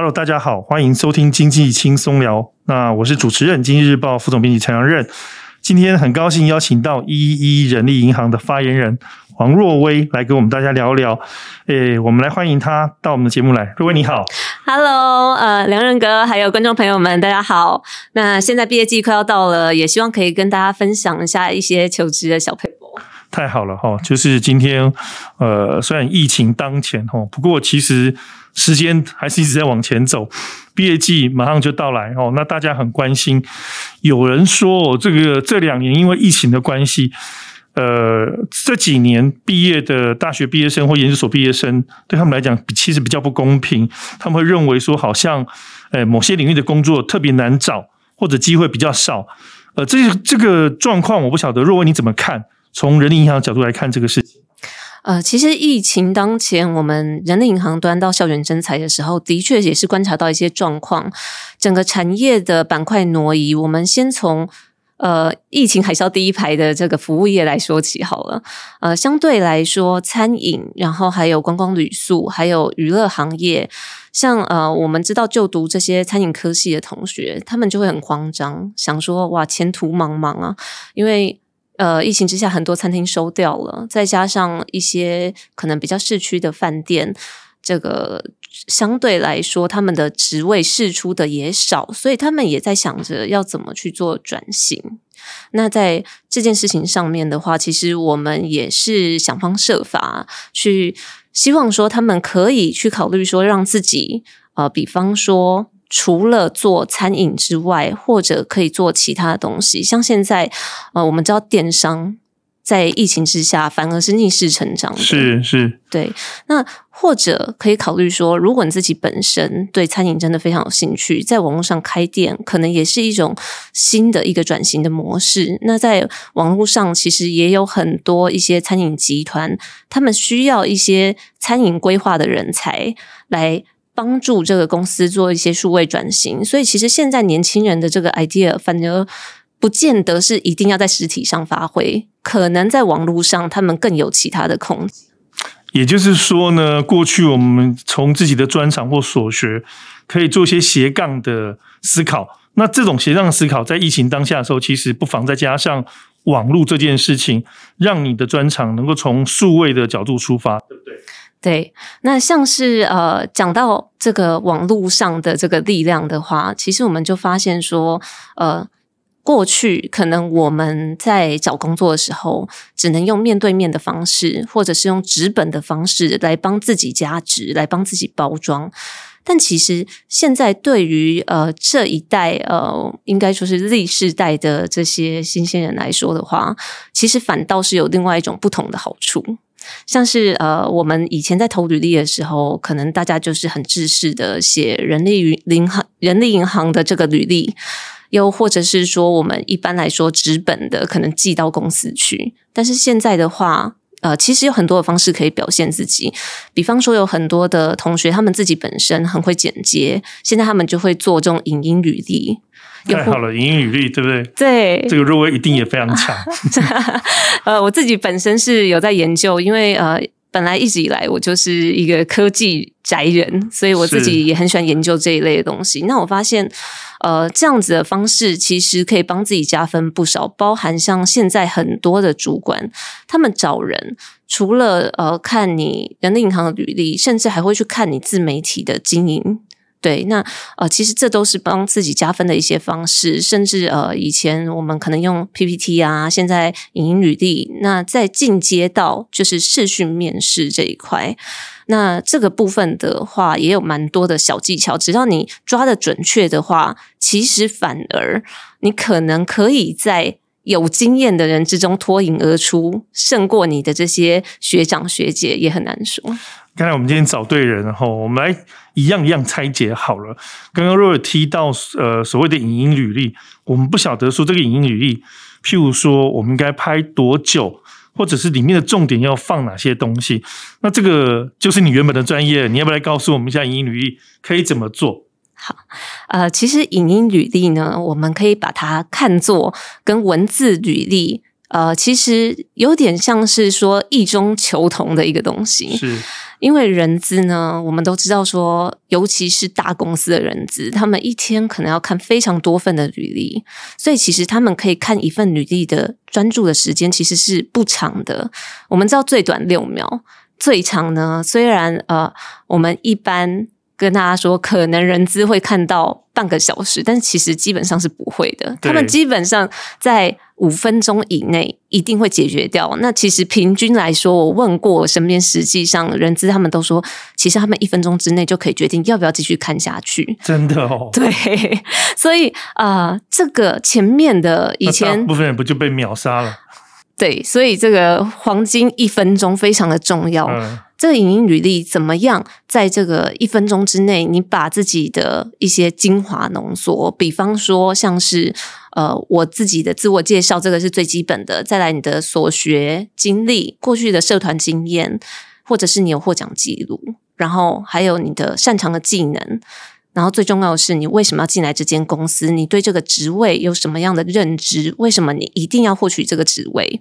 Hello，大家好，欢迎收听经济轻松聊。那我是主持人，经济日报副总编辑陈阳任。今天很高兴邀请到一一人力银行的发言人黄若薇来跟我们大家聊聊。诶，我们来欢迎他到我们的节目来。若薇你好，Hello，呃，梁任哥，还有观众朋友们，大家好。那现在毕业季快要到了，也希望可以跟大家分享一下一些求职的小撇步。太好了哈，就是今天，呃，虽然疫情当前哈，不过其实。时间还是一直在往前走，毕业季马上就到来哦。那大家很关心，有人说哦这个这两年因为疫情的关系，呃，这几年毕业的大学毕业生或研究所毕业生，对他们来讲其实比较不公平。他们会认为说，好像呃某些领域的工作特别难找，或者机会比较少。呃，这这个状况我不晓得，若薇你怎么看？从人力银行角度来看这个事情。呃，其实疫情当前，我们人力银行端到校园征才的时候，的确也是观察到一些状况，整个产业的板块挪移。我们先从呃疫情海啸第一排的这个服务业来说起好了。呃，相对来说，餐饮，然后还有观光旅宿，还有娱乐行业，像呃我们知道就读这些餐饮科系的同学，他们就会很慌张，想说哇，前途茫茫啊，因为。呃，疫情之下，很多餐厅收掉了，再加上一些可能比较市区的饭店，这个相对来说，他们的职位释出的也少，所以他们也在想着要怎么去做转型。那在这件事情上面的话，其实我们也是想方设法去希望说，他们可以去考虑说，让自己呃，比方说。除了做餐饮之外，或者可以做其他的东西，像现在，呃，我们知道电商在疫情之下反而是逆势成长的，是是，对。那或者可以考虑说，如果你自己本身对餐饮真的非常有兴趣，在网络上开店，可能也是一种新的一个转型的模式。那在网络上，其实也有很多一些餐饮集团，他们需要一些餐饮规划的人才来。帮助这个公司做一些数位转型，所以其实现在年轻人的这个 idea 反而不见得是一定要在实体上发挥，可能在网络上他们更有其他的空间。也就是说呢，过去我们从自己的专长或所学，可以做一些斜杠的思考。那这种斜杠思考，在疫情当下的时候，其实不妨再加上网络这件事情，让你的专长能够从数位的角度出发，对？那像是呃，讲到这个网络上的这个力量的话，其实我们就发现说，呃，过去可能我们在找工作的时候，只能用面对面的方式，或者是用纸本的方式来帮自己加值，来帮自己包装。但其实现在对于呃这一代呃，应该说是 Z 世代的这些新鲜人来说的话，其实反倒是有另外一种不同的好处。像是呃，我们以前在投履历的时候，可能大家就是很制式的写人力银行、人力银行的这个履历，又或者是说我们一般来说纸本的，可能寄到公司去。但是现在的话，呃，其实有很多的方式可以表现自己，比方说有很多的同学，他们自己本身很会剪接，现在他们就会做这种影音履历。太好了，影音履历对不对？对，这个入围一定也非常强。呃，我自己本身是有在研究，因为呃，本来一直以来我就是一个科技宅人，所以我自己也很喜欢研究这一类的东西。那我发现，呃，这样子的方式其实可以帮自己加分不少，包含像现在很多的主管，他们找人除了呃看你人力银行的履历，甚至还会去看你自媒体的经营。对，那呃，其实这都是帮自己加分的一些方式，甚至呃，以前我们可能用 PPT 啊，现在影音履历，那再进阶到就是视讯面试这一块，那这个部分的话，也有蛮多的小技巧，只要你抓得准确的话，其实反而你可能可以在有经验的人之中脱颖而出，胜过你的这些学长学姐，也很难说。看来我们今天找对人，然后我们来一样一样拆解好了。刚刚若薇提到呃所谓的影音履历，我们不晓得说这个影音履历，譬如说我们应该拍多久，或者是里面的重点要放哪些东西。那这个就是你原本的专业，你要不要来告诉我们一下影音履历可以怎么做？好，呃，其实影音履历呢，我们可以把它看作跟文字履历。呃，其实有点像是说异中求同的一个东西。是，因为人资呢，我们都知道说，尤其是大公司的人资，他们一天可能要看非常多份的履历，所以其实他们可以看一份履历的专注的时间其实是不长的。我们知道最短六秒，最长呢，虽然呃，我们一般。跟大家说，可能人资会看到半个小时，但其实基本上是不会的。他们基本上在五分钟以内一定会解决掉。那其实平均来说，我问过我身边，实际上人资他们都说，其实他们一分钟之内就可以决定要不要继续看下去。真的哦，对，所以啊、呃，这个前面的以前部分人不就被秒杀了？对，所以这个黄金一分钟非常的重要。嗯这个影音履历怎么样？在这个一分钟之内，你把自己的一些精华浓缩，比方说像是呃我自己的自我介绍，这个是最基本的。再来你的所学经历、过去的社团经验，或者是你有获奖记录，然后还有你的擅长的技能。然后最重要的是，你为什么要进来这间公司？你对这个职位有什么样的认知？为什么你一定要获取这个职位？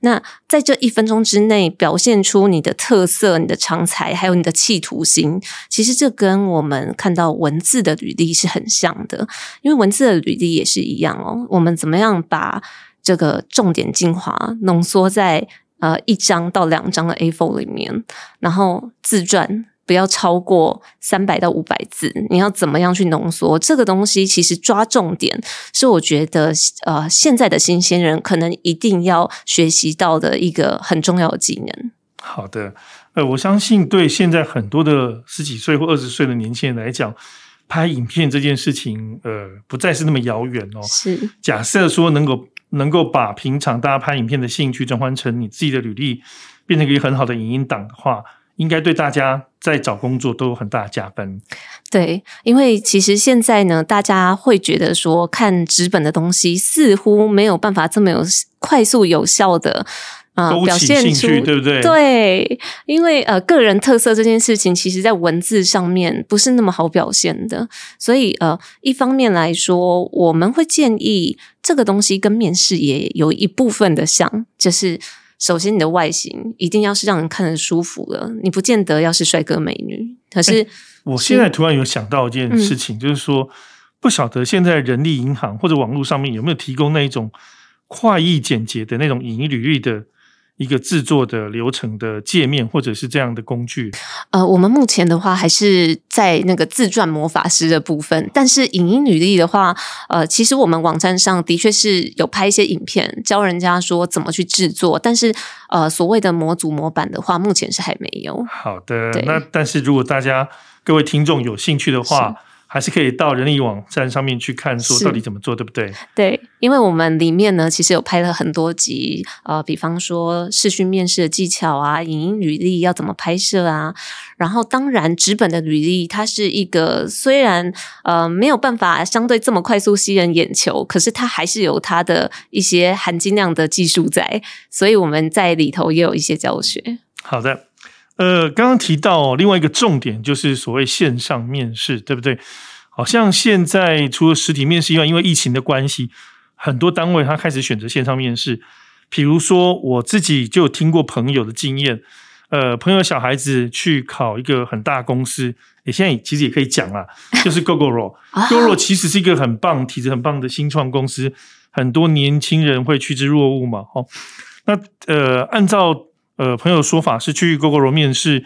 那在这一分钟之内表现出你的特色、你的长才，还有你的企图心，其实这跟我们看到文字的履历是很像的。因为文字的履历也是一样哦。我们怎么样把这个重点精华浓缩在呃一张到两张的 A4 里面，然后自传。不要超过三百到五百字，你要怎么样去浓缩这个东西？其实抓重点是我觉得，呃，现在的新鲜人可能一定要学习到的一个很重要的技能。好的，呃，我相信对现在很多的十几岁或二十岁的年轻人来讲，拍影片这件事情，呃，不再是那么遥远哦。是，假设说能够能够把平常大家拍影片的兴趣转换成你自己的履历，变成一个很好的影音档的话。应该对大家在找工作都有很大的加分。对，因为其实现在呢，大家会觉得说看纸本的东西似乎没有办法这么有快速有效的啊、呃、表现出，对不对？对，因为呃个人特色这件事情，其实在文字上面不是那么好表现的。所以呃，一方面来说，我们会建议这个东西跟面试也有一部分的像，就是。首先，你的外形一定要是让人看得舒服的，你不见得要是帅哥美女。可是，欸、我现在突然有想到一件事情，嗯、就是说，不晓得现在人力银行或者网络上面有没有提供那一种快意简洁的那种影音履历的。一个制作的流程的界面，或者是这样的工具。呃，我们目前的话还是在那个自传魔法师的部分，但是影音履历的话，呃，其实我们网站上的确是有拍一些影片，教人家说怎么去制作，但是呃，所谓的模组模板的话，目前是还没有。好的，那但是如果大家各位听众有兴趣的话。还是可以到人力网站上面去看，说到底怎么做，对不对？对，因为我们里面呢，其实有拍了很多集，呃，比方说视讯面试的技巧啊，影音履历要怎么拍摄啊，然后当然纸本的履历，它是一个虽然呃没有办法相对这么快速吸引人眼球，可是它还是有它的一些含金量的技术在，所以我们在里头也有一些教学。好的。呃，刚刚提到另外一个重点就是所谓线上面试，对不对？好像现在除了实体面试以外，因为疫情的关系，很多单位他开始选择线上面试。比如说，我自己就有听过朋友的经验，呃，朋友小孩子去考一个很大公司，诶，现在其实也可以讲啦，就是 Gogoro。Gogoro 其实是一个很棒、体质很棒的新创公司，很多年轻人会趋之若鹜嘛。哦，那呃，按照呃，朋友的说法是去 Gogoro 面试，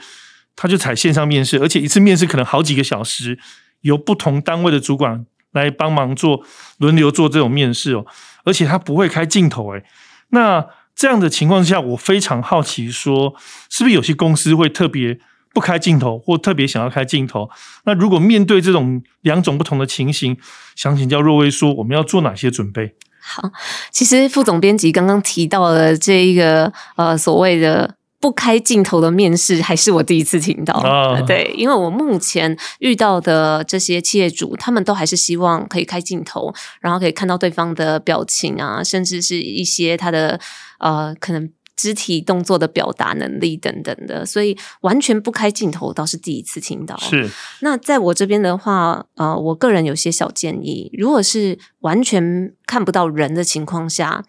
他就采线上面试，而且一次面试可能好几个小时，由不同单位的主管来帮忙做轮流做这种面试哦，而且他不会开镜头诶。那这样的情况下，我非常好奇说，是不是有些公司会特别不开镜头，或特别想要开镜头？那如果面对这种两种不同的情形，想请教若薇说，我们要做哪些准备？好，其实副总编辑刚刚提到的这一个呃所谓的不开镜头的面试，还是我第一次听到。哦、对，因为我目前遇到的这些企业主，他们都还是希望可以开镜头，然后可以看到对方的表情啊，甚至是一些他的呃可能。肢体动作的表达能力等等的，所以完全不开镜头倒是第一次听到。是，那在我这边的话，呃，我个人有些小建议，如果是完全看不到人的情况下，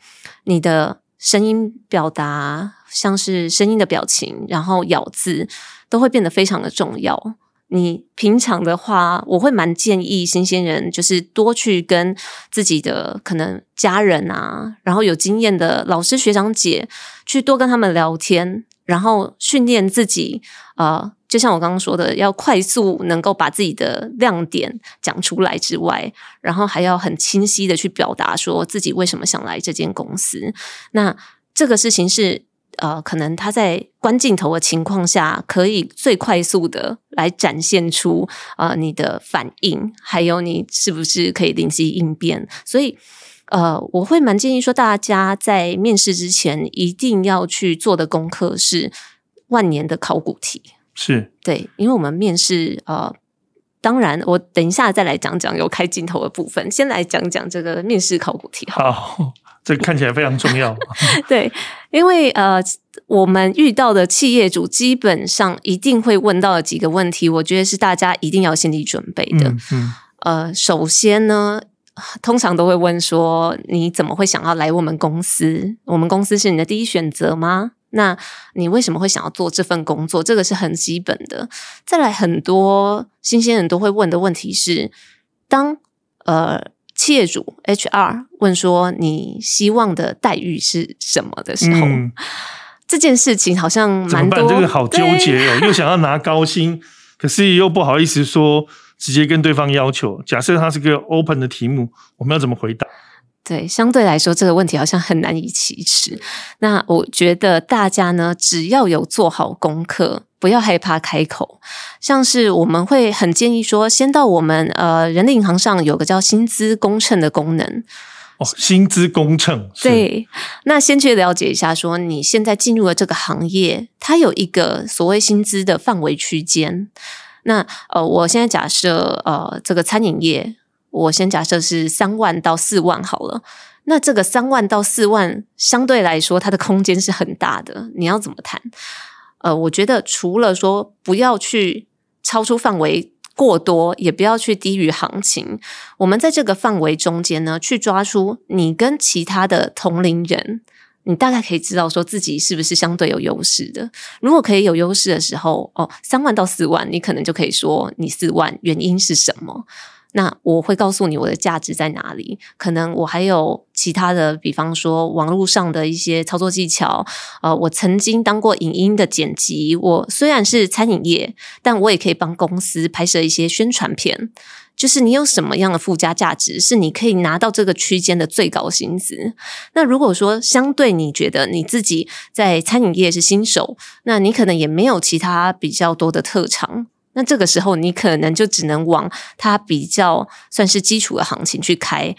你的声音表达像是声音的表情，然后咬字，都会变得非常的重要。你平常的话，我会蛮建议新鲜人，就是多去跟自己的可能家人啊，然后有经验的老师、学长姐，去多跟他们聊天，然后训练自己。呃，就像我刚刚说的，要快速能够把自己的亮点讲出来之外，然后还要很清晰的去表达说自己为什么想来这间公司。那这个事情是。呃，可能他在关镜头的情况下，可以最快速的来展现出呃你的反应，还有你是不是可以临机应变。所以，呃，我会蛮建议说，大家在面试之前一定要去做的功课是万年的考古题。是对，因为我们面试呃，当然我等一下再来讲讲有开镜头的部分，先来讲讲这个面试考古题好。好。这看起来非常重要，对，因为呃，我们遇到的企业主基本上一定会问到的几个问题，我觉得是大家一定要心理准备的。嗯，嗯呃，首先呢，通常都会问说，你怎么会想要来我们公司？我们公司是你的第一选择吗？那你为什么会想要做这份工作？这个是很基本的。再来，很多新鲜人都会问的问题是，当呃。企业主 HR 问说：“你希望的待遇是什么的时候，嗯、这件事情好像蛮多，这个好纠结哦，又想要拿高薪，可是又不好意思说，直接跟对方要求。假设它是个 open 的题目，我们要怎么回答？”对，相对来说，这个问题好像很难以启齿。那我觉得大家呢，只要有做好功课，不要害怕开口。像是我们会很建议说，先到我们呃人力银行上有个叫薪资公称的功能。哦，薪资公称。对，那先去了解一下，说你现在进入了这个行业，它有一个所谓薪资的范围区间。那呃，我现在假设呃，这个餐饮业。我先假设是三万到四万好了，那这个三万到四万相对来说，它的空间是很大的。你要怎么谈？呃，我觉得除了说不要去超出范围过多，也不要去低于行情。我们在这个范围中间呢，去抓出你跟其他的同龄人，你大概可以知道说自己是不是相对有优势的。如果可以有优势的时候，哦，三万到四万，你可能就可以说你四万，原因是什么？那我会告诉你我的价值在哪里，可能我还有其他的，比方说网络上的一些操作技巧，呃，我曾经当过影音的剪辑，我虽然是餐饮业，但我也可以帮公司拍摄一些宣传片。就是你有什么样的附加价值，是你可以拿到这个区间的最高薪资。那如果说相对你觉得你自己在餐饮业是新手，那你可能也没有其他比较多的特长。那这个时候，你可能就只能往它比较算是基础的行情去开，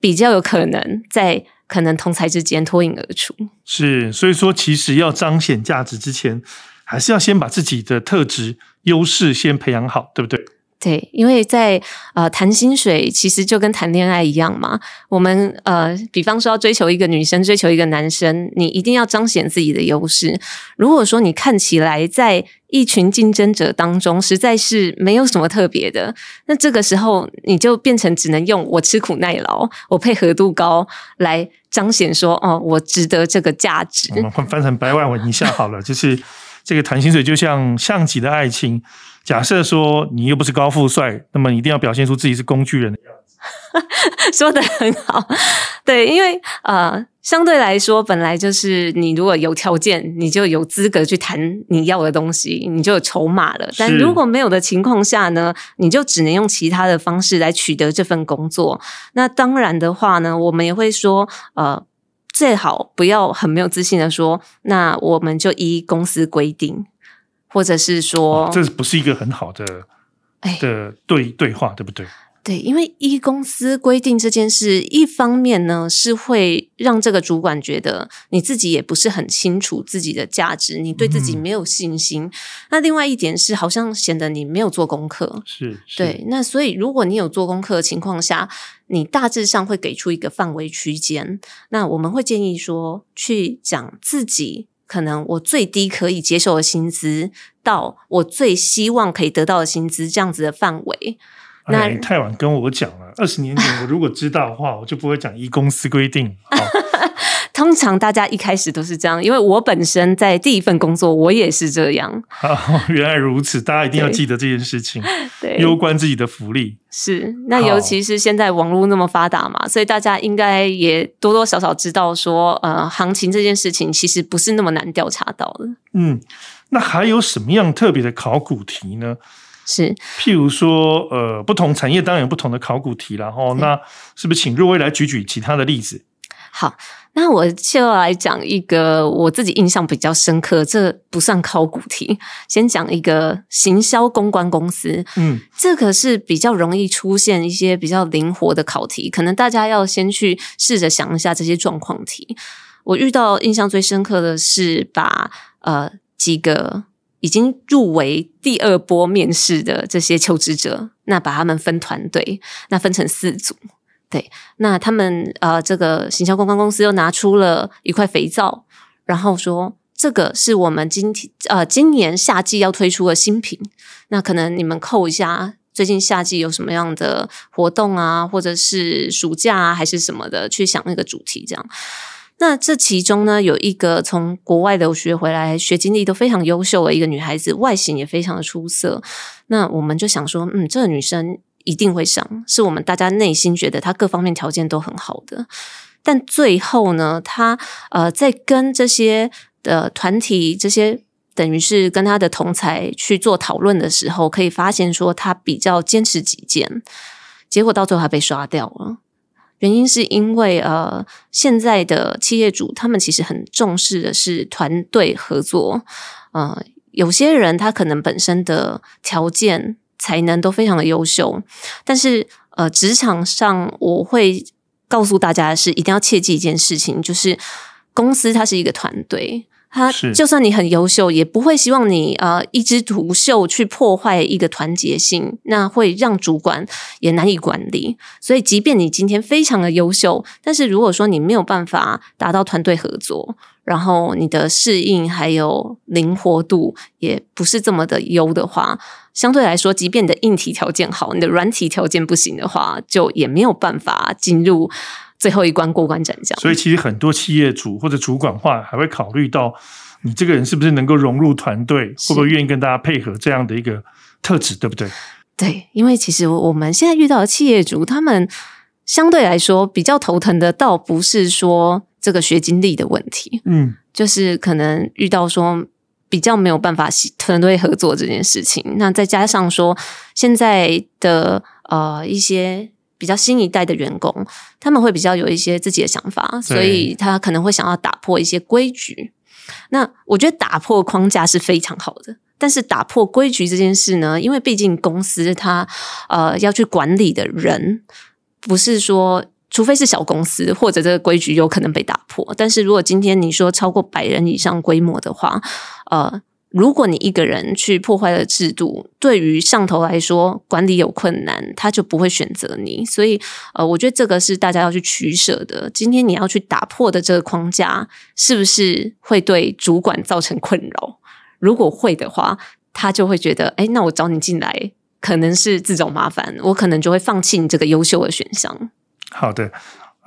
比较有可能在可能同才之间脱颖而出。是，所以说其实要彰显价值之前，还是要先把自己的特质优势先培养好，对不对？对，因为在呃谈薪水，其实就跟谈恋爱一样嘛。我们呃，比方说要追求一个女生，追求一个男生，你一定要彰显自己的优势。如果说你看起来在一群竞争者当中，实在是没有什么特别的，那这个时候你就变成只能用我吃苦耐劳，我配合度高来彰显说，哦，我值得这个价值。我们翻成白话文一下好了，就是这个谈薪水就像象棋的爱情。假设说你又不是高富帅，那么一定要表现出自己是工具人的样子。说的很好，对，因为呃，相对来说，本来就是你如果有条件，你就有资格去谈你要的东西，你就有筹码了。但如果没有的情况下呢，你就只能用其他的方式来取得这份工作。那当然的话呢，我们也会说，呃，最好不要很没有自信的说，那我们就依公司规定。或者是说，哦，这不是一个很好的的对对话，对不对？对，因为一公司规定这件事，一方面呢是会让这个主管觉得你自己也不是很清楚自己的价值，你对自己没有信心。嗯、那另外一点是，好像显得你没有做功课。是，是，对。那所以，如果你有做功课的情况下，你大致上会给出一个范围区间。那我们会建议说，去讲自己。可能我最低可以接受的薪资，到我最希望可以得到的薪资，这样子的范围。那、哎、太晚跟我讲了，二十年前我如果知道的话，我就不会讲依公司规定。通常大家一开始都是这样，因为我本身在第一份工作，我也是这样。哦，原来如此，大家一定要记得这件事情，对，攸关自己的福利。是，那尤其是现在网络那么发达嘛，所以大家应该也多多少少知道说，呃，行情这件事情其实不是那么难调查到的。嗯，那还有什么样特别的考古题呢？是，譬如说，呃，不同产业当然有不同的考古题，然后那是不是请若威来举举其他的例子？好，那我就来讲一个我自己印象比较深刻，这不算考古题。先讲一个行销公关公司，嗯，这个是比较容易出现一些比较灵活的考题，可能大家要先去试着想一下这些状况题。我遇到印象最深刻的是把呃几个。已经入围第二波面试的这些求职者，那把他们分团队，那分成四组，对，那他们呃，这个行销公关公司又拿出了一块肥皂，然后说这个是我们今天呃今年夏季要推出的新品，那可能你们扣一下，最近夏季有什么样的活动啊，或者是暑假啊，还是什么的，去想那个主题这样。那这其中呢，有一个从国外留学回来、学经历都非常优秀的一个女孩子，外形也非常的出色。那我们就想说，嗯，这个女生一定会上，是我们大家内心觉得她各方面条件都很好的。但最后呢，她呃在跟这些的团体、这些等于是跟她的同才去做讨论的时候，可以发现说她比较坚持己见，结果到最后还被刷掉了。原因是因为呃，现在的企业主他们其实很重视的是团队合作。呃，有些人他可能本身的条件才能都非常的优秀，但是呃，职场上我会告诉大家的是，一定要切记一件事情，就是公司它是一个团队。他就算你很优秀，也不会希望你呃一枝独秀去破坏一个团结性，那会让主管也难以管理。所以，即便你今天非常的优秀，但是如果说你没有办法达到团队合作，然后你的适应还有灵活度也不是这么的优的话，相对来说，即便你的硬体条件好，你的软体条件不行的话，就也没有办法进入。最后一关过关斩将，所以其实很多企业主或者主管话还会考虑到你这个人是不是能够融入团队，会不会愿意跟大家配合这样的一个特质，对不对？对，因为其实我们现在遇到的企业主，他们相对来说比较头疼的，倒不是说这个学经历的问题，嗯，就是可能遇到说比较没有办法团队合作这件事情，那再加上说现在的呃一些。比较新一代的员工，他们会比较有一些自己的想法，所以他可能会想要打破一些规矩。那我觉得打破框架是非常好的，但是打破规矩这件事呢，因为毕竟公司它呃要去管理的人，不是说除非是小公司或者这个规矩有可能被打破，但是如果今天你说超过百人以上规模的话，呃。如果你一个人去破坏了制度，对于上头来说管理有困难，他就不会选择你。所以，呃，我觉得这个是大家要去取舍的。今天你要去打破的这个框架，是不是会对主管造成困扰？如果会的话，他就会觉得，哎，那我找你进来可能是自找麻烦，我可能就会放弃你这个优秀的选项。好的。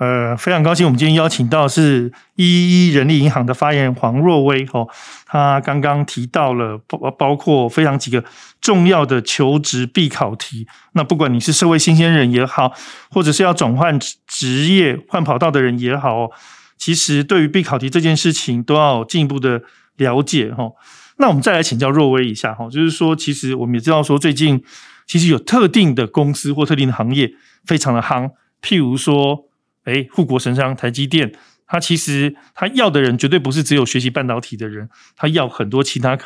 呃，非常高兴，我们今天邀请到是一一人力银行的发言人黄若薇哦。他刚刚提到了包包括非常几个重要的求职必考题。那不管你是社会新鲜人也好，或者是要转换职业换跑道的人也好，其实对于必考题这件事情都要进一步的了解哈。那我们再来请教若薇一下哈，就是说，其实我们也知道说，最近其实有特定的公司或特定的行业非常的夯，譬如说。诶，护国神山台积电，他其实他要的人绝对不是只有学习半导体的人，他要很多其他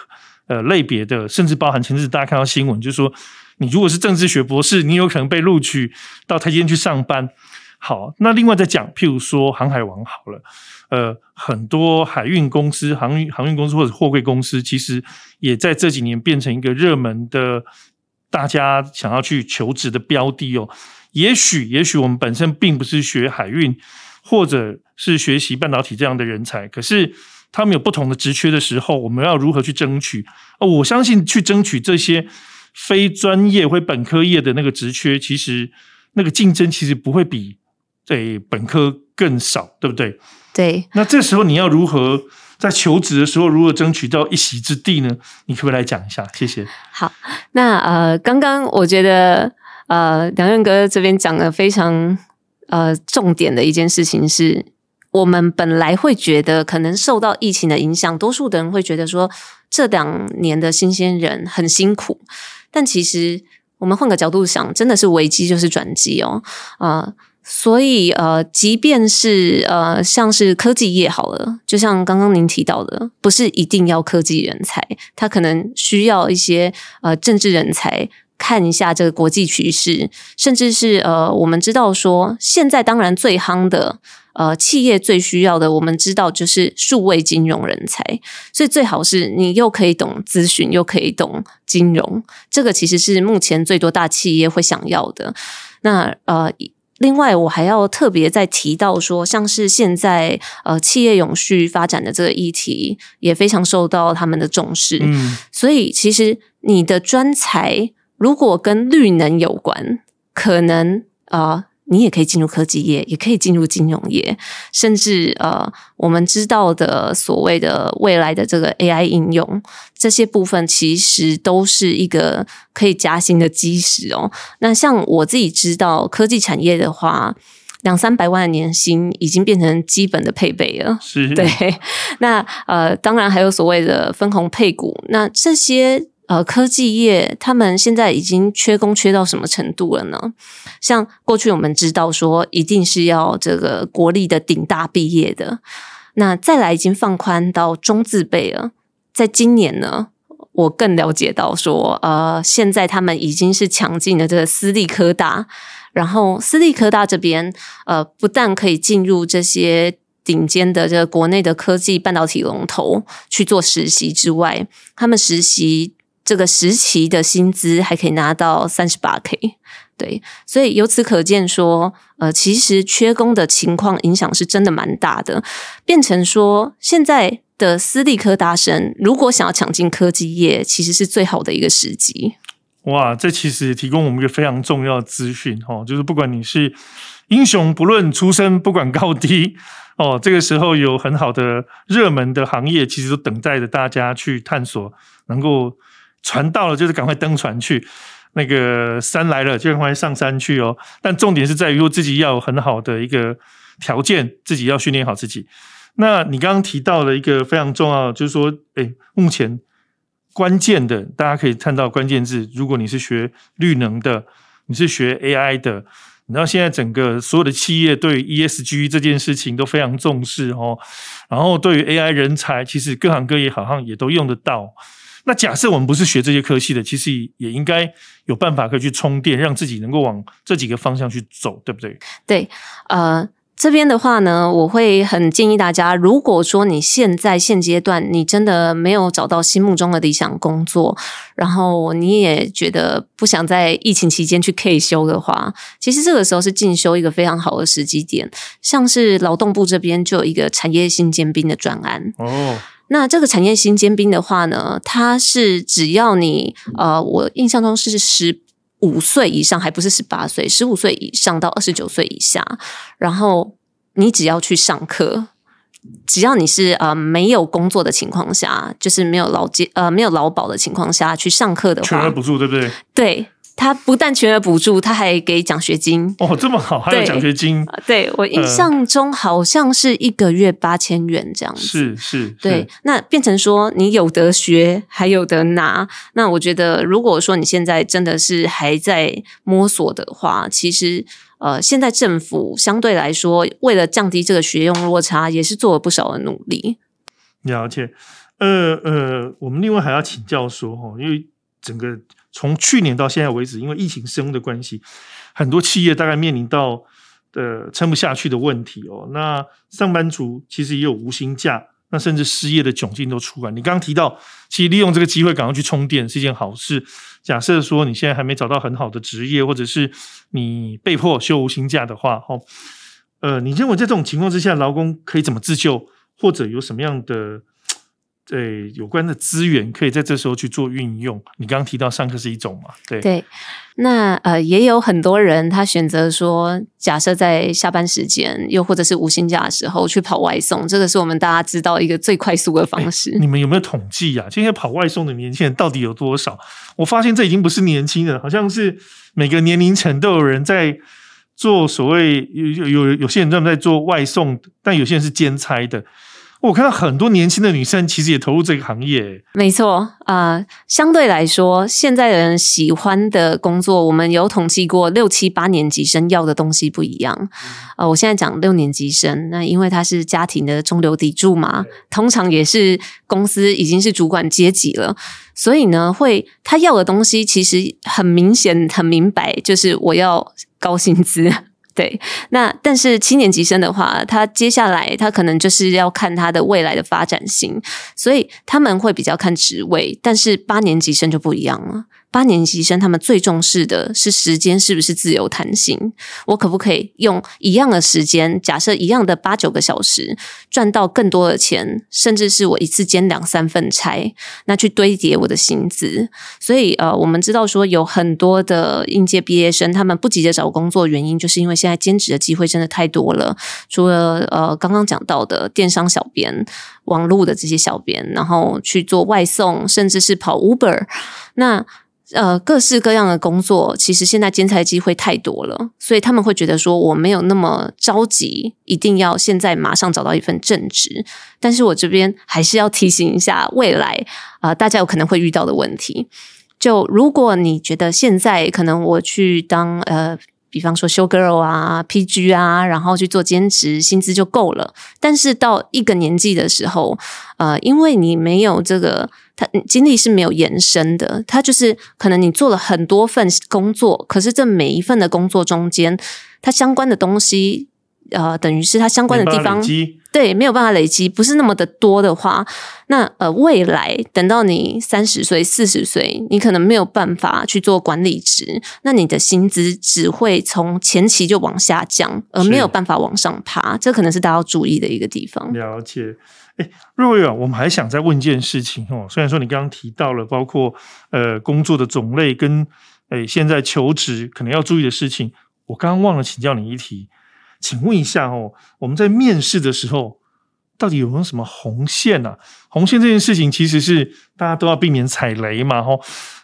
呃类别的，甚至包含前阵子大家看到新闻，就是说你如果是政治学博士，你有可能被录取到台积电去上班。好，那另外再讲，譬如说航海王好了，呃，很多海运公司、航运航运公司或者货柜公司，其实也在这几年变成一个热门的，大家想要去求职的标的哦。也许，也许我们本身并不是学海运，或者是学习半导体这样的人才，可是他们有不同的职缺的时候，我们要如何去争取？哦，我相信去争取这些非专业或本科业的那个职缺，其实那个竞争其实不会比这本科更少，对不对？对。那这时候你要如何在求职的时候如何争取到一席之地呢？你可不可以来讲一下？谢谢。好，那呃，刚刚我觉得呃，梁任哥这边讲的非常呃重点的一件事情是，我们本来会觉得可能受到疫情的影响，多数的人会觉得说这两年的新鲜人很辛苦，但其实。我们换个角度想，真的是危机就是转机哦，啊、呃，所以呃，即便是呃，像是科技业好了，就像刚刚您提到的，不是一定要科技人才，他可能需要一些呃政治人才，看一下这个国际趋势，甚至是呃，我们知道说，现在当然最夯的。呃，企业最需要的，我们知道就是数位金融人才，所以最好是你又可以懂咨询，又可以懂金融，这个其实是目前最多大企业会想要的。那呃，另外我还要特别再提到说，像是现在呃企业永续发展的这个议题，也非常受到他们的重视。嗯，所以其实你的专才如果跟绿能有关，可能啊。呃你也可以进入科技业，也可以进入金融业，甚至呃，我们知道的所谓的未来的这个 AI 应用，这些部分其实都是一个可以加薪的基石哦。那像我自己知道科技产业的话，两三百万的年薪已经变成基本的配备了。是，对。那呃，当然还有所谓的分红配股，那这些。呃，科技业他们现在已经缺工缺到什么程度了呢？像过去我们知道说，一定是要这个国立的顶大毕业的，那再来已经放宽到中字辈了。在今年呢，我更了解到说，呃，现在他们已经是抢进了这个私立科大，然后私立科大这边，呃，不但可以进入这些顶尖的这个国内的科技半导体龙头去做实习之外，他们实习。这个时期的薪资还可以拿到三十八 K，对，所以由此可见说，呃，其实缺工的情况影响是真的蛮大的，变成说现在的私立科大生如果想要抢进科技业，其实是最好的一个时机。哇，这其实也提供我们一个非常重要的资讯哦，就是不管你是英雄，不论出身，不管高低哦，这个时候有很好的热门的行业，其实都等待着大家去探索，能够。船到了，就是赶快登船去。那个山来了，就赶快上山去哦。但重点是在于说自己要有很好的一个条件，自己要训练好自己。那你刚刚提到的一个非常重要，就是说，哎，目前关键的，大家可以看到关键字。如果你是学绿能的，你是学 AI 的，你知道现在整个所有的企业对 ESG 这件事情都非常重视哦。然后对于 AI 人才，其实各行各业好像也都用得到。那假设我们不是学这些科系的，其实也应该有办法可以去充电，让自己能够往这几个方向去走，对不对？对，呃，这边的话呢，我会很建议大家，如果说你现在现阶段你真的没有找到心目中的理想工作，然后你也觉得不想在疫情期间去 K 修的话，其实这个时候是进修一个非常好的时机点，像是劳动部这边就有一个产业新尖兵的专案哦。那这个产业新尖兵的话呢，它是只要你呃，我印象中是十五岁以上，还不是十八岁，十五岁以上到二十九岁以下，然后你只要去上课，只要你是呃没有工作的情况下，就是没有劳健呃没有劳保的情况下去上课的话，全额补助，对不对？对。他不但全额补助，他还给奖学金哦，这么好，还有奖学金。对，我印象中好像是一个月八千元这样子。是是，对。那变成说你有得学，还有得拿。那我觉得，如果说你现在真的是还在摸索的话，其实呃，现在政府相对来说，为了降低这个学用落差，也是做了不少的努力。了解。呃呃，我们另外还要请教说哈，因为整个。从去年到现在为止，因为疫情升的关系，很多企业大概面临到的撑不下去的问题哦。那上班族其实也有无薪假，那甚至失业的窘境都出来。你刚刚提到，其实利用这个机会赶快去充电是一件好事。假设说你现在还没找到很好的职业，或者是你被迫休无薪假的话，哦，呃，你认为在这种情况之下，劳工可以怎么自救，或者有什么样的对有关的资源，可以在这时候去做运用。你刚刚提到上课是一种嘛？对对。那呃，也有很多人他选择说，假设在下班时间，又或者是无薪假的时候去跑外送，这个是我们大家知道一个最快速的方式。你们有没有统计啊？现在跑外送的年轻人到底有多少？我发现这已经不是年轻人，好像是每个年龄层都有人在做所谓有有有有些人专门在做外送，但有些人是兼差的。我看到很多年轻的女生其实也投入这个行业。没错啊、呃，相对来说，现在的人喜欢的工作，我们有统计过，六七八年级生要的东西不一样。啊、呃，我现在讲六年级生，那因为他是家庭的中流砥柱嘛，通常也是公司已经是主管阶级了，所以呢，会他要的东西其实很明显、很明白，就是我要高薪资。对，那但是七年级生的话，他接下来他可能就是要看他的未来的发展性，所以他们会比较看职位，但是八年级生就不一样了。八年级生他们最重视的是时间是不是自由弹性，我可不可以用一样的时间，假设一样的八九个小时，赚到更多的钱，甚至是我一次兼两三份差，那去堆叠我的薪资。所以呃，我们知道说有很多的应届毕业生，他们不急着找工作，原因就是因为现在兼职的机会真的太多了。除了呃刚刚讲到的电商小编、网络的这些小编，然后去做外送，甚至是跑 Uber，那。呃，各式各样的工作，其实现在兼差机会太多了，所以他们会觉得说，我没有那么着急，一定要现在马上找到一份正职。但是我这边还是要提醒一下，未来啊、大家有可能会遇到的问题。就如果你觉得现在可能我去当呃。比方说修 girl 啊，PG 啊，然后去做兼职，薪资就够了。但是到一个年纪的时候，呃，因为你没有这个，他精力是没有延伸的。他就是可能你做了很多份工作，可是这每一份的工作中间，它相关的东西。呃，等于是它相关的地方，对，没有办法累积，不是那么的多的话，那呃，未来等到你三十岁、四十岁，你可能没有办法去做管理职，那你的薪资只会从前期就往下降，而没有办法往上爬，这可能是大家要注意的一个地方。了解，哎，若彦啊，我们还想再问一件事情哦，虽然说你刚刚提到了，包括呃工作的种类跟哎现在求职可能要注意的事情，我刚刚忘了请教你一题。请问一下哦，我们在面试的时候，到底有没有什么红线啊？红线这件事情其实是大家都要避免踩雷嘛，吼。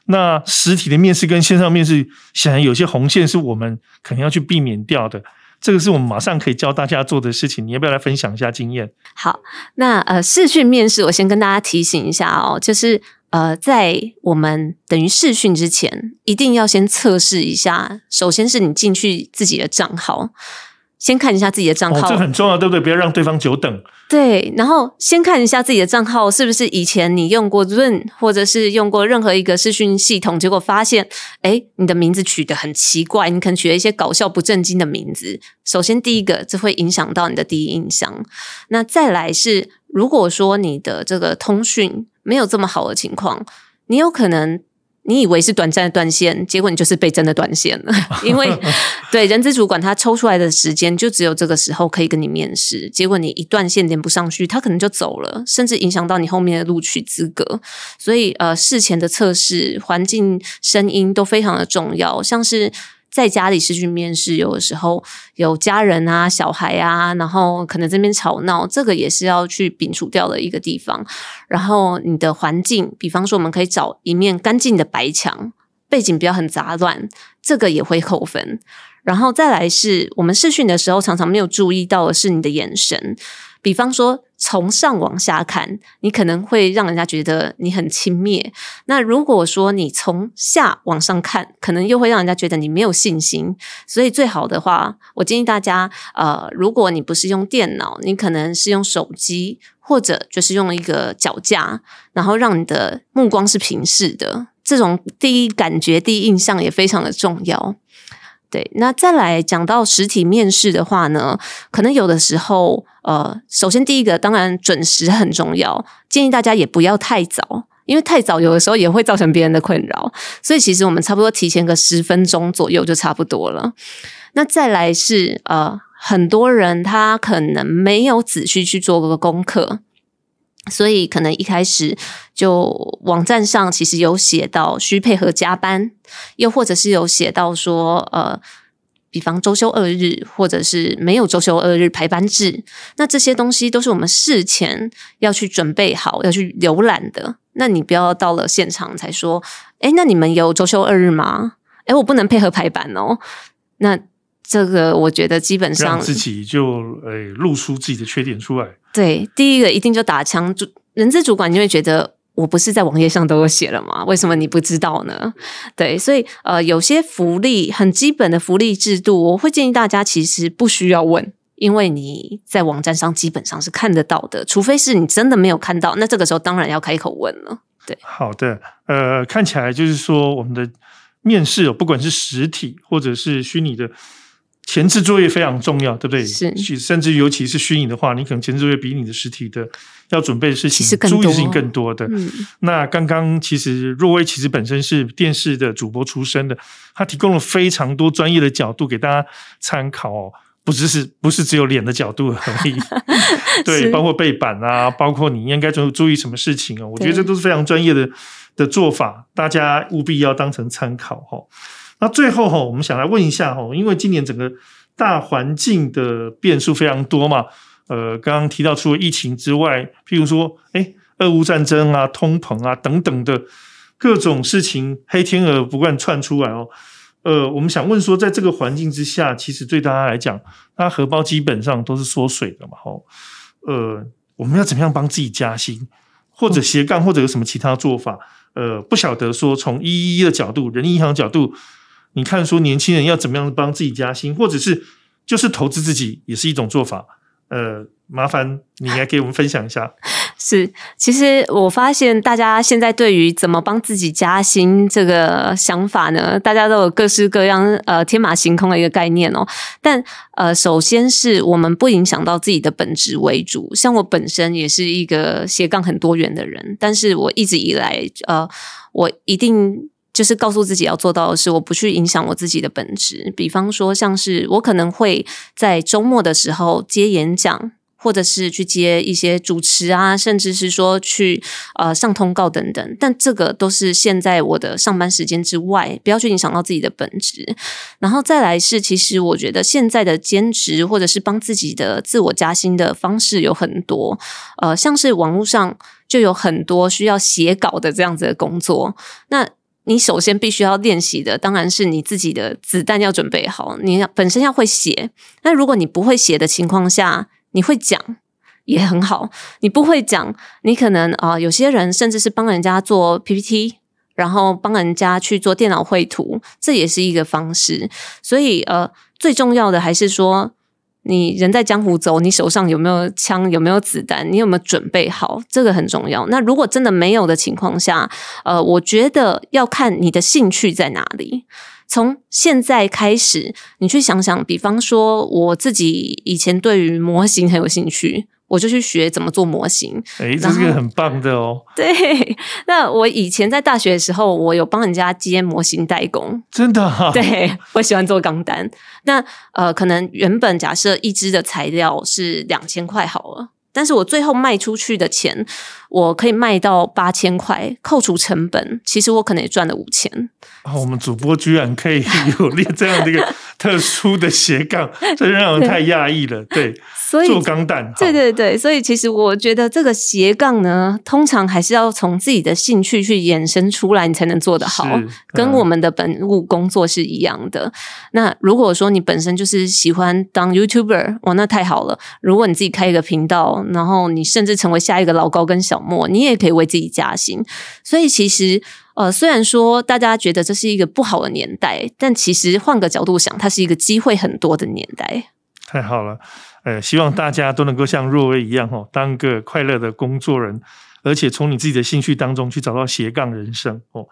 那实体的面试跟线上面试，显然有些红线是我们可能要去避免掉的。这个是我们马上可以教大家做的事情。你要不要来分享一下经验？好，那呃，视讯面试，我先跟大家提醒一下哦，就是呃，在我们等于视讯之前，一定要先测试一下。首先是你进去自己的账号。先看一下自己的账号，哦，这很重要，对不对？不要让对方久等。对，然后先看一下自己的账号是不是以前你用过 Zoom，或者是用过任何一个视讯系统，结果发现，哎，你的名字取得很奇怪，你可能取了一些搞笑不正经的名字。首先，第一个，这会影响到你的第一印象。那再来是，如果说你的这个通讯没有这么好的情况，你有可能。你以为是短暂的断线，结果你就是被真的断线了。因为 对人资主管他抽出来的时间就只有这个时候可以跟你面试，结果你一断线连不上去，他可能就走了，甚至影响到你后面的录取资格。所以呃，事前的测试环境、声音都非常的重要，像是。在家里视讯面试，有的时候有家人啊、小孩啊，然后可能这边吵闹，这个也是要去摒除掉的一个地方。然后你的环境，比方说我们可以找一面干净的白墙，背景不要很杂乱，这个也会扣分。然后再来是我们视讯的时候，常常没有注意到的是你的眼神。比方说，从上往下看，你可能会让人家觉得你很轻蔑。那如果说你从下往上看，可能又会让人家觉得你没有信心。所以最好的话，我建议大家，呃，如果你不是用电脑，你可能是用手机，或者就是用一个脚架，然后让你的目光是平视的。这种第一感觉、第一印象也非常的重要。对，那再来讲到实体面试的话呢，可能有的时候，呃，首先第一个当然准时很重要，建议大家也不要太早，因为太早有的时候也会造成别人的困扰，所以其实我们差不多提前个十分钟左右就差不多了。那再来是呃，很多人他可能没有仔细去做过功课。所以可能一开始就网站上其实有写到需配合加班，又或者是有写到说呃。比方周休二日，或者是没有周休二日排班制，那这些东西都是我们事前要去准备好，要去浏览的。那你不要到了现场才说，诶，那你们有周休二日吗？诶，我不能配合排班哦。那这个我觉得基本上让自己就诶露出自己的缺点出来。对，第一个一定就打枪，主人资主管就会觉得。我不是在网页上都有写了吗？为什么你不知道呢？对，所以呃，有些福利很基本的福利制度，我会建议大家其实不需要问，因为你在网站上基本上是看得到的，除非是你真的没有看到，那这个时候当然要开口问了。对，好的，呃，看起来就是说我们的面试，不管是实体或者是虚拟的。前置作业非常重要，对不对？是，甚至尤其是虚拟的话，你可能前置作业比你的实体的要准备的事情、注意事情更多的。嗯、那刚刚其实若薇其实本身是电视的主播出身的，他提供了非常多专业的角度给大家参考哦，不只是不是只有脸的角度而已，对，包括背板啊，包括你应该注注意什么事情哦，我觉得这都是非常专业的的做法，大家务必要当成参考哈。那最后哈，我们想来问一下哈，因为今年整个大环境的变数非常多嘛，呃，刚刚提到除了疫情之外，譬如说，诶，俄乌战争啊、通膨啊等等的各种事情，黑天鹅不断窜出来哦。呃，我们想问说，在这个环境之下，其实对大家来讲，那荷包基本上都是缩水的嘛，吼。呃，我们要怎么样帮自己加薪，或者斜杠，或者有什么其他做法？呃，不晓得说从一一的角度，人力银行角度。你看，说年轻人要怎么样帮自己加薪，或者是就是投资自己，也是一种做法。呃，麻烦你来给我们分享一下。是，其实我发现大家现在对于怎么帮自己加薪这个想法呢，大家都有各式各样呃天马行空的一个概念哦。但呃，首先是我们不影响到自己的本职为主。像我本身也是一个斜杠很多元的人，但是我一直以来呃，我一定。就是告诉自己要做到的是，我不去影响我自己的本职。比方说，像是我可能会在周末的时候接演讲，或者是去接一些主持啊，甚至是说去呃上通告等等。但这个都是现在我的上班时间之外，不要去影响到自己的本职。然后再来是，其实我觉得现在的兼职或者是帮自己的自我加薪的方式有很多，呃，像是网络上就有很多需要写稿的这样子的工作。那你首先必须要练习的，当然是你自己的子弹要准备好。你要本身要会写，那如果你不会写的情况下，你会讲也很好。你不会讲，你可能啊、有些人甚至是帮人家做 PPT，然后帮人家去做电脑绘图，这也是一个方式。所以呃，最重要的还是说。你人在江湖走，你手上有没有枪？有没有子弹？你有没有准备好？这个很重要。那如果真的没有的情况下，呃，我觉得要看你的兴趣在哪里。从现在开始，你去想想，比方说我自己以前对于模型很有兴趣。我就去学怎么做模型，哎，这是个很棒的哦。对，那我以前在大学的时候，我有帮人家接模型代工，真的啊。对，我喜欢做钢弹。那呃，可能原本假设一支的材料是两千块好了。但是我最后卖出去的钱，我可以卖到八千块，扣除成本，其实我可能也赚了五千。啊，我们主播居然可以 有练这样的一个特殊的斜杠，这让人太讶异了。对，所以做钢弹，对对对，所以其实我觉得这个斜杠呢，通常还是要从自己的兴趣去衍生出来，你才能做得好，嗯、跟我们的本务工作是一样的。那如果说你本身就是喜欢当 YouTuber，哇，那太好了。如果你自己开一个频道。然后你甚至成为下一个老高跟小莫，你也可以为自己加薪。所以其实，呃，虽然说大家觉得这是一个不好的年代，但其实换个角度想，它是一个机会很多的年代。太好了，呃，希望大家都能够像若薇一样，哈，当个快乐的工作人，而且从你自己的兴趣当中去找到斜杠人生。哦，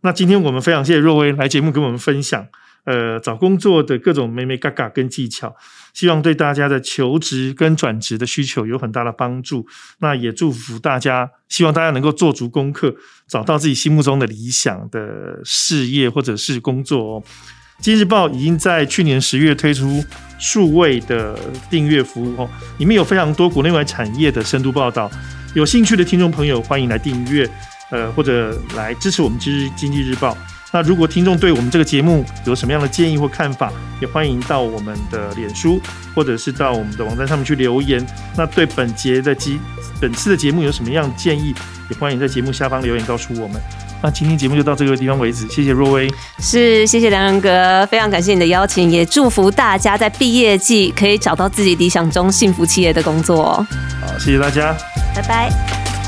那今天我们非常谢谢若薇来节目跟我们分享。呃，找工作的各种眉眉角角跟技巧，希望对大家的求职跟转职的需求有很大的帮助。那也祝福大家，希望大家能够做足功课，找到自己心目中的理想的事业或者是工作哦。今日报已经在去年十月推出数位的订阅服务哦，里面有非常多国内外产业的深度报道。有兴趣的听众朋友，欢迎来订阅，呃，或者来支持我们《今日经济日报》。那如果听众对我们这个节目有什么样的建议或看法，也欢迎到我们的脸书或者是到我们的网站上面去留言。那对本节的节本次的节目有什么样的建议，也欢迎在节目下方留言告诉我们。那今天节目就到这个地方为止，谢谢若薇，是谢谢梁仁格，非常感谢你的邀请，也祝福大家在毕业季可以找到自己理想中幸福企业的工作。好，谢谢大家，拜拜。